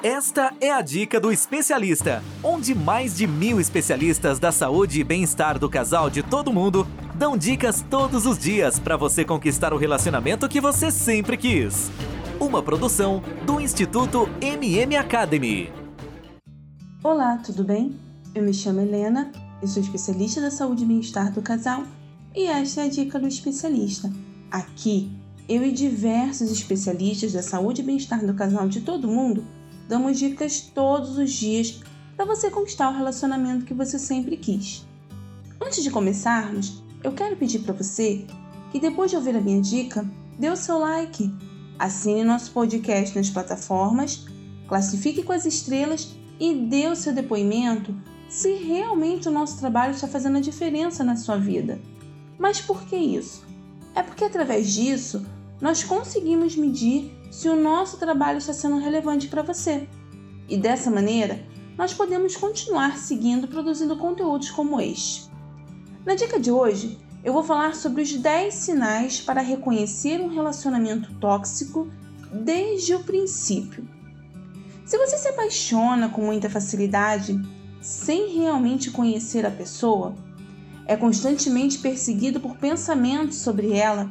Esta é a dica do especialista, onde mais de mil especialistas da saúde e bem-estar do casal de todo mundo dão dicas todos os dias para você conquistar o relacionamento que você sempre quis. Uma produção do Instituto MM Academy. Olá, tudo bem? Eu me chamo Helena, eu sou especialista da saúde e bem-estar do casal e esta é a dica do especialista. Aqui, eu e diversos especialistas da saúde e bem-estar do casal de todo mundo damos dicas todos os dias para você conquistar o relacionamento que você sempre quis. Antes de começarmos, eu quero pedir para você que depois de ouvir a minha dica, dê o seu like, assine nosso podcast nas plataformas, classifique com as estrelas e dê o seu depoimento se realmente o nosso trabalho está fazendo a diferença na sua vida. Mas por que isso? É porque através disso nós conseguimos medir se o nosso trabalho está sendo relevante para você. E dessa maneira, nós podemos continuar seguindo produzindo conteúdos como este. Na dica de hoje, eu vou falar sobre os 10 sinais para reconhecer um relacionamento tóxico desde o princípio. Se você se apaixona com muita facilidade, sem realmente conhecer a pessoa, é constantemente perseguido por pensamentos sobre ela,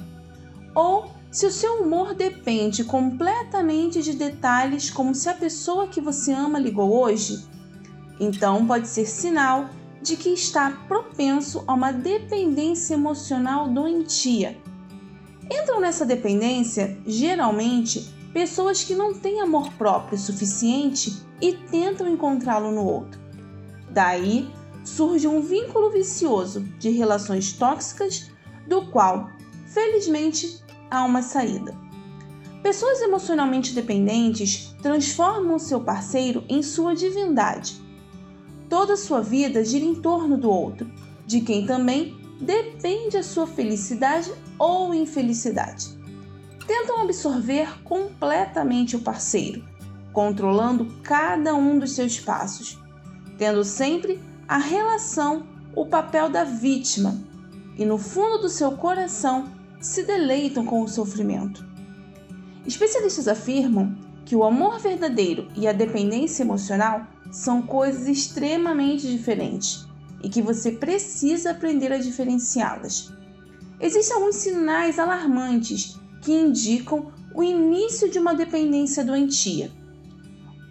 ou se o seu humor depende completamente de detalhes como se a pessoa que você ama ligou hoje, então pode ser sinal de que está propenso a uma dependência emocional doentia. Entram nessa dependência, geralmente, pessoas que não têm amor próprio suficiente e tentam encontrá-lo no outro. Daí surge um vínculo vicioso de relações tóxicas, do qual, felizmente, há uma saída. Pessoas emocionalmente dependentes transformam seu parceiro em sua divindade. Toda sua vida gira em torno do outro, de quem também depende a sua felicidade ou infelicidade. Tentam absorver completamente o parceiro, controlando cada um dos seus passos, tendo sempre a relação, o papel da vítima, e no fundo do seu coração se deleitam com o sofrimento. Especialistas afirmam que o amor verdadeiro e a dependência emocional são coisas extremamente diferentes e que você precisa aprender a diferenciá-las. Existem alguns sinais alarmantes que indicam o início de uma dependência doentia.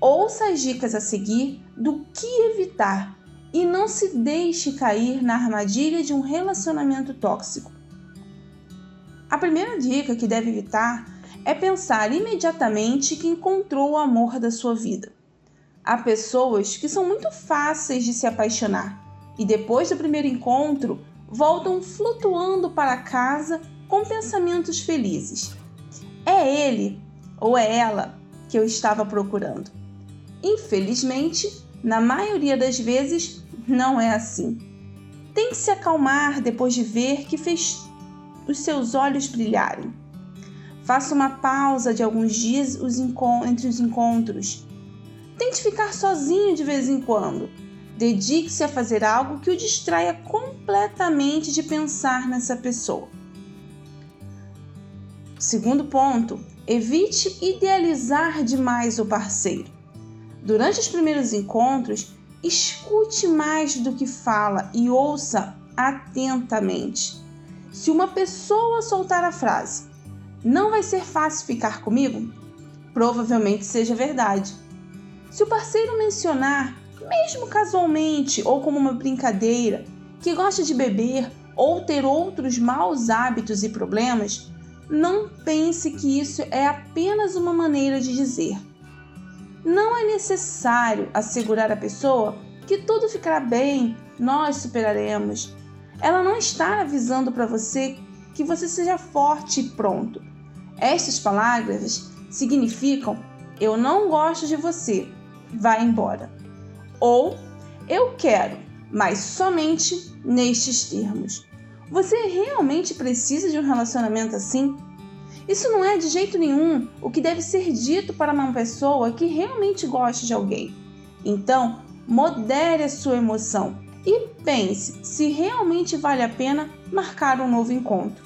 Ouça as dicas a seguir do que evitar e não se deixe cair na armadilha de um relacionamento tóxico. A primeira dica que deve evitar é pensar imediatamente que encontrou o amor da sua vida. Há pessoas que são muito fáceis de se apaixonar e depois do primeiro encontro voltam flutuando para casa com pensamentos felizes. É ele ou é ela que eu estava procurando. Infelizmente, na maioria das vezes, não é assim. Tem que se acalmar depois de ver que fez os seus olhos brilharem. Faça uma pausa de alguns dias entre os encontros. Tente ficar sozinho de vez em quando. Dedique-se a fazer algo que o distraia completamente de pensar nessa pessoa. Segundo ponto, evite idealizar demais o parceiro. Durante os primeiros encontros, escute mais do que fala e ouça atentamente. Se uma pessoa soltar a frase, não vai ser fácil ficar comigo, provavelmente seja verdade. Se o parceiro mencionar, mesmo casualmente ou como uma brincadeira, que gosta de beber ou ter outros maus hábitos e problemas, não pense que isso é apenas uma maneira de dizer. Não é necessário assegurar à pessoa que tudo ficará bem, nós superaremos ela não está avisando para você que você seja forte e pronto. Estas palavras significam eu não gosto de você, vá embora. Ou eu quero, mas somente nestes termos. Você realmente precisa de um relacionamento assim? Isso não é de jeito nenhum o que deve ser dito para uma pessoa que realmente gosta de alguém. Então, modere a sua emoção e pense se realmente vale a pena marcar um novo encontro.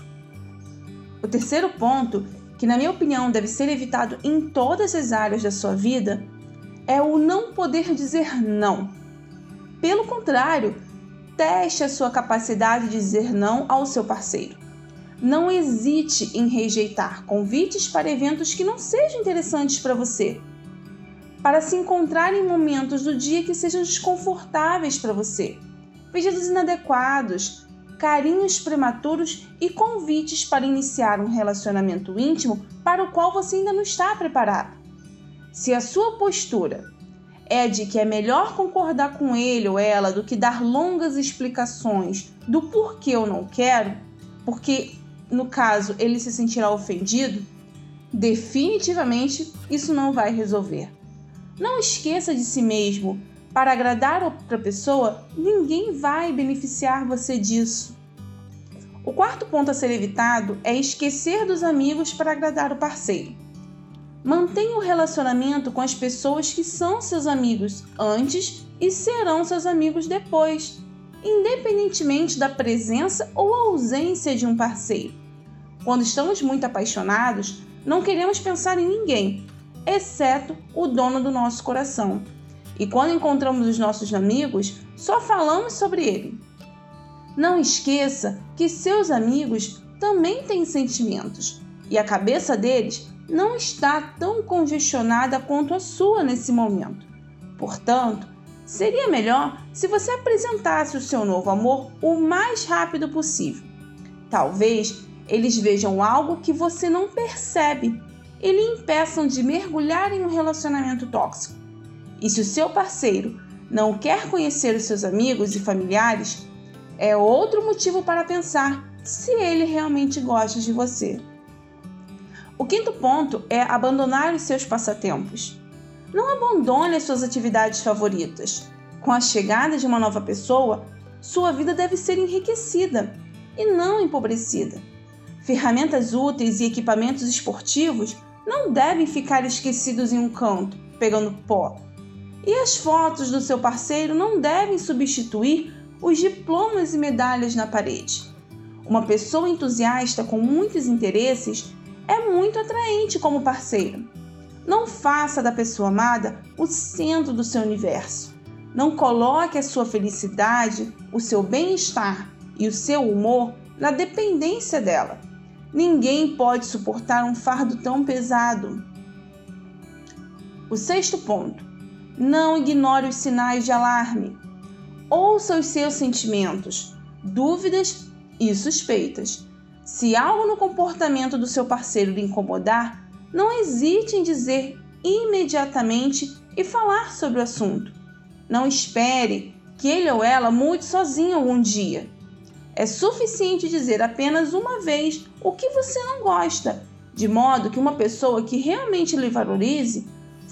O terceiro ponto, que na minha opinião deve ser evitado em todas as áreas da sua vida, é o não poder dizer não. Pelo contrário, teste a sua capacidade de dizer não ao seu parceiro. Não hesite em rejeitar convites para eventos que não sejam interessantes para você. Para se encontrar em momentos do dia que sejam desconfortáveis para você. Pedidos inadequados, carinhos prematuros e convites para iniciar um relacionamento íntimo para o qual você ainda não está preparado. Se a sua postura é de que é melhor concordar com ele ou ela do que dar longas explicações do porquê eu não quero, porque no caso ele se sentirá ofendido, definitivamente isso não vai resolver. Não esqueça de si mesmo para agradar outra pessoa, ninguém vai beneficiar você disso. O quarto ponto a ser evitado é esquecer dos amigos para agradar o parceiro. Mantenha o relacionamento com as pessoas que são seus amigos antes e serão seus amigos depois, independentemente da presença ou ausência de um parceiro. Quando estamos muito apaixonados, não queremos pensar em ninguém, exceto o dono do nosso coração. E quando encontramos os nossos amigos, só falamos sobre ele. Não esqueça que seus amigos também têm sentimentos e a cabeça deles não está tão congestionada quanto a sua nesse momento. Portanto, seria melhor se você apresentasse o seu novo amor o mais rápido possível. Talvez eles vejam algo que você não percebe e lhe impeçam de mergulhar em um relacionamento tóxico. E se o seu parceiro não quer conhecer os seus amigos e familiares, é outro motivo para pensar se ele realmente gosta de você. O quinto ponto é abandonar os seus passatempos. Não abandone as suas atividades favoritas. Com a chegada de uma nova pessoa, sua vida deve ser enriquecida e não empobrecida. Ferramentas úteis e equipamentos esportivos não devem ficar esquecidos em um canto, pegando pó. E as fotos do seu parceiro não devem substituir os diplomas e medalhas na parede. Uma pessoa entusiasta com muitos interesses é muito atraente como parceiro. Não faça da pessoa amada o centro do seu universo. Não coloque a sua felicidade, o seu bem-estar e o seu humor na dependência dela. Ninguém pode suportar um fardo tão pesado. O sexto ponto não ignore os sinais de alarme. Ouça os seus sentimentos, dúvidas e suspeitas. Se algo no comportamento do seu parceiro lhe incomodar, não hesite em dizer imediatamente e falar sobre o assunto. Não espere que ele ou ela mude sozinho algum dia. É suficiente dizer apenas uma vez o que você não gosta, de modo que uma pessoa que realmente lhe valorize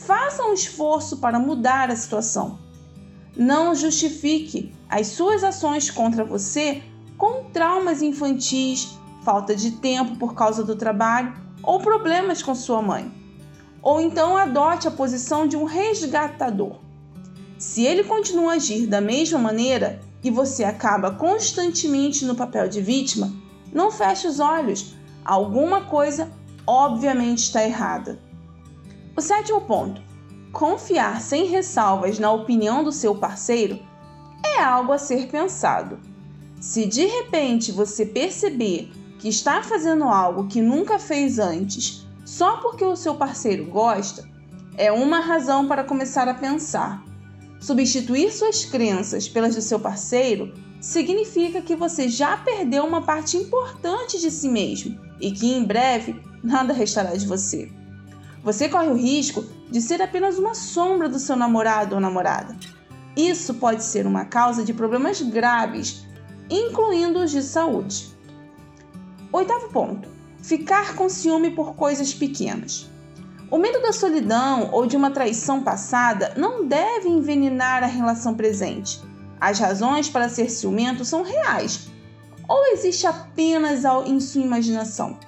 Faça um esforço para mudar a situação. Não justifique as suas ações contra você com traumas infantis, falta de tempo por causa do trabalho ou problemas com sua mãe. Ou então adote a posição de um resgatador. Se ele continua a agir da mesma maneira e você acaba constantemente no papel de vítima, não feche os olhos. Alguma coisa obviamente está errada. O sétimo ponto: confiar sem ressalvas na opinião do seu parceiro é algo a ser pensado. Se de repente você perceber que está fazendo algo que nunca fez antes só porque o seu parceiro gosta, é uma razão para começar a pensar. Substituir suas crenças pelas do seu parceiro significa que você já perdeu uma parte importante de si mesmo e que em breve nada restará de você. Você corre o risco de ser apenas uma sombra do seu namorado ou namorada. Isso pode ser uma causa de problemas graves, incluindo os de saúde. Oitavo ponto: ficar com ciúme por coisas pequenas. O medo da solidão ou de uma traição passada não deve envenenar a relação presente. As razões para ser ciumento são reais ou existe apenas em sua imaginação.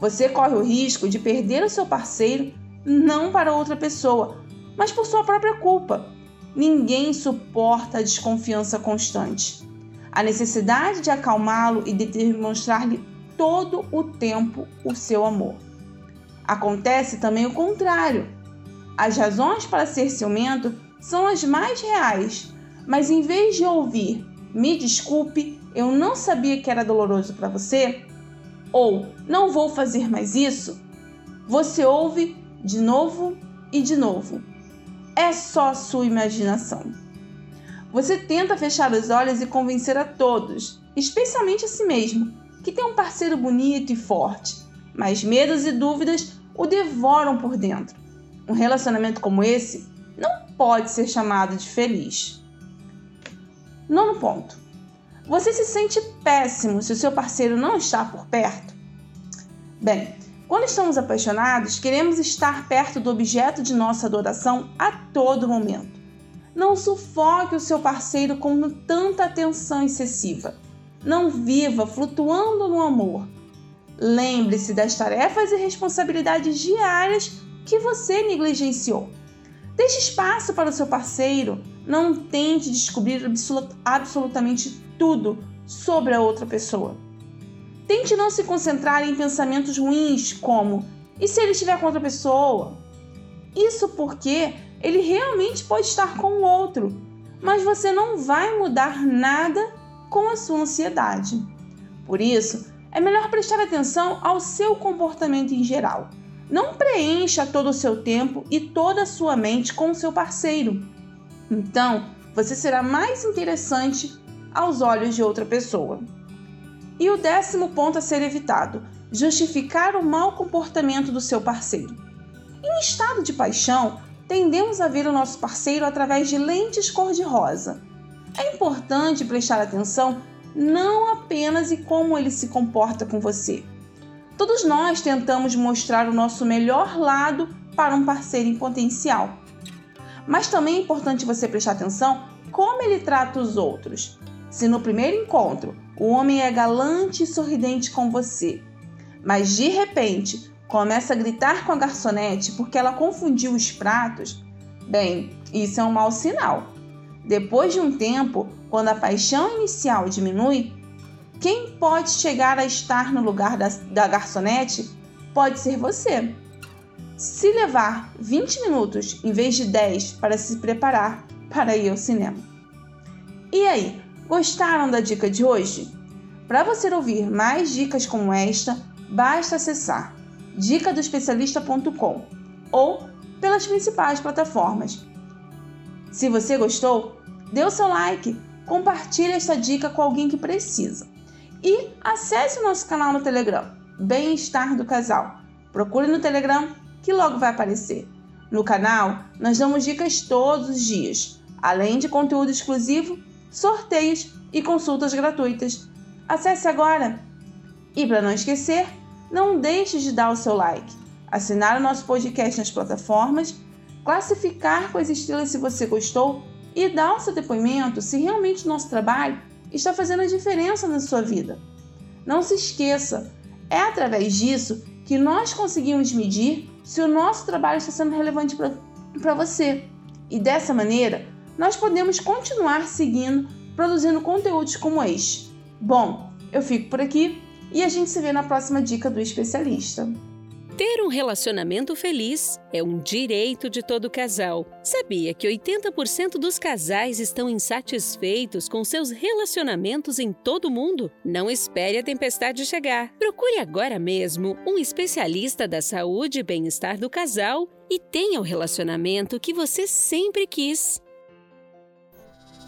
Você corre o risco de perder o seu parceiro não para outra pessoa, mas por sua própria culpa. Ninguém suporta a desconfiança constante. A necessidade de acalmá-lo e de demonstrar-lhe todo o tempo o seu amor. Acontece também o contrário. As razões para ser ciumento são as mais reais, mas em vez de ouvir me desculpe, eu não sabia que era doloroso para você, ou não vou fazer mais isso, você ouve de novo e de novo. É só sua imaginação. Você tenta fechar os olhos e convencer a todos, especialmente a si mesmo, que tem um parceiro bonito e forte, mas medos e dúvidas o devoram por dentro. Um relacionamento como esse não pode ser chamado de feliz. Nono ponto. Você se sente péssimo se o seu parceiro não está por perto? Bem, quando estamos apaixonados, queremos estar perto do objeto de nossa adoração a todo momento. Não sufoque o seu parceiro com tanta atenção excessiva. Não viva flutuando no amor. Lembre-se das tarefas e responsabilidades diárias que você negligenciou. Deixe espaço para o seu parceiro. Não tente descobrir absolutamente tudo sobre a outra pessoa. Tente não se concentrar em pensamentos ruins como: e se ele estiver com outra pessoa? Isso porque ele realmente pode estar com o outro, mas você não vai mudar nada com a sua ansiedade. Por isso, é melhor prestar atenção ao seu comportamento em geral. Não preencha todo o seu tempo e toda a sua mente com o seu parceiro. Então, você será mais interessante aos olhos de outra pessoa. E o décimo ponto a ser evitado: justificar o mau comportamento do seu parceiro. Em estado de paixão, tendemos a ver o nosso parceiro através de lentes cor-de-rosa. É importante prestar atenção não apenas em como ele se comporta com você. Todos nós tentamos mostrar o nosso melhor lado para um parceiro em potencial. Mas também é importante você prestar atenção como ele trata os outros. Se no primeiro encontro o homem é galante e sorridente com você, mas de repente começa a gritar com a garçonete porque ela confundiu os pratos, bem, isso é um mau sinal. Depois de um tempo, quando a paixão inicial diminui, quem pode chegar a estar no lugar da, da garçonete pode ser você. Se levar 20 minutos em vez de 10 para se preparar para ir ao cinema. E aí, Gostaram da dica de hoje? Para você ouvir mais dicas como esta, basta acessar dicadoespecialista.com ou pelas principais plataformas. Se você gostou, dê o seu like, compartilhe esta dica com alguém que precisa. E acesse o nosso canal no Telegram, Bem-Estar do Casal. Procure no Telegram que logo vai aparecer. No canal, nós damos dicas todos os dias, além de conteúdo exclusivo sorteios e consultas gratuitas. Acesse agora! E para não esquecer, não deixe de dar o seu like, assinar o nosso podcast nas plataformas, classificar com as estrelas se você gostou e dar o seu depoimento se realmente o nosso trabalho está fazendo a diferença na sua vida. Não se esqueça, é através disso que nós conseguimos medir se o nosso trabalho está sendo relevante para você. E dessa maneira, nós podemos continuar seguindo produzindo conteúdos como este. Bom, eu fico por aqui e a gente se vê na próxima dica do especialista. Ter um relacionamento feliz é um direito de todo casal. Sabia que 80% dos casais estão insatisfeitos com seus relacionamentos em todo o mundo? Não espere a tempestade chegar. Procure agora mesmo um especialista da saúde e bem-estar do casal e tenha o relacionamento que você sempre quis.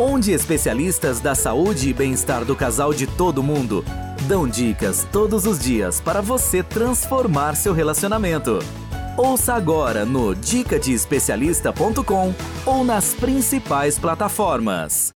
onde especialistas da saúde e bem-estar do casal de todo mundo dão dicas todos os dias para você transformar seu relacionamento. Ouça agora no dicadeespecialista.com ou nas principais plataformas.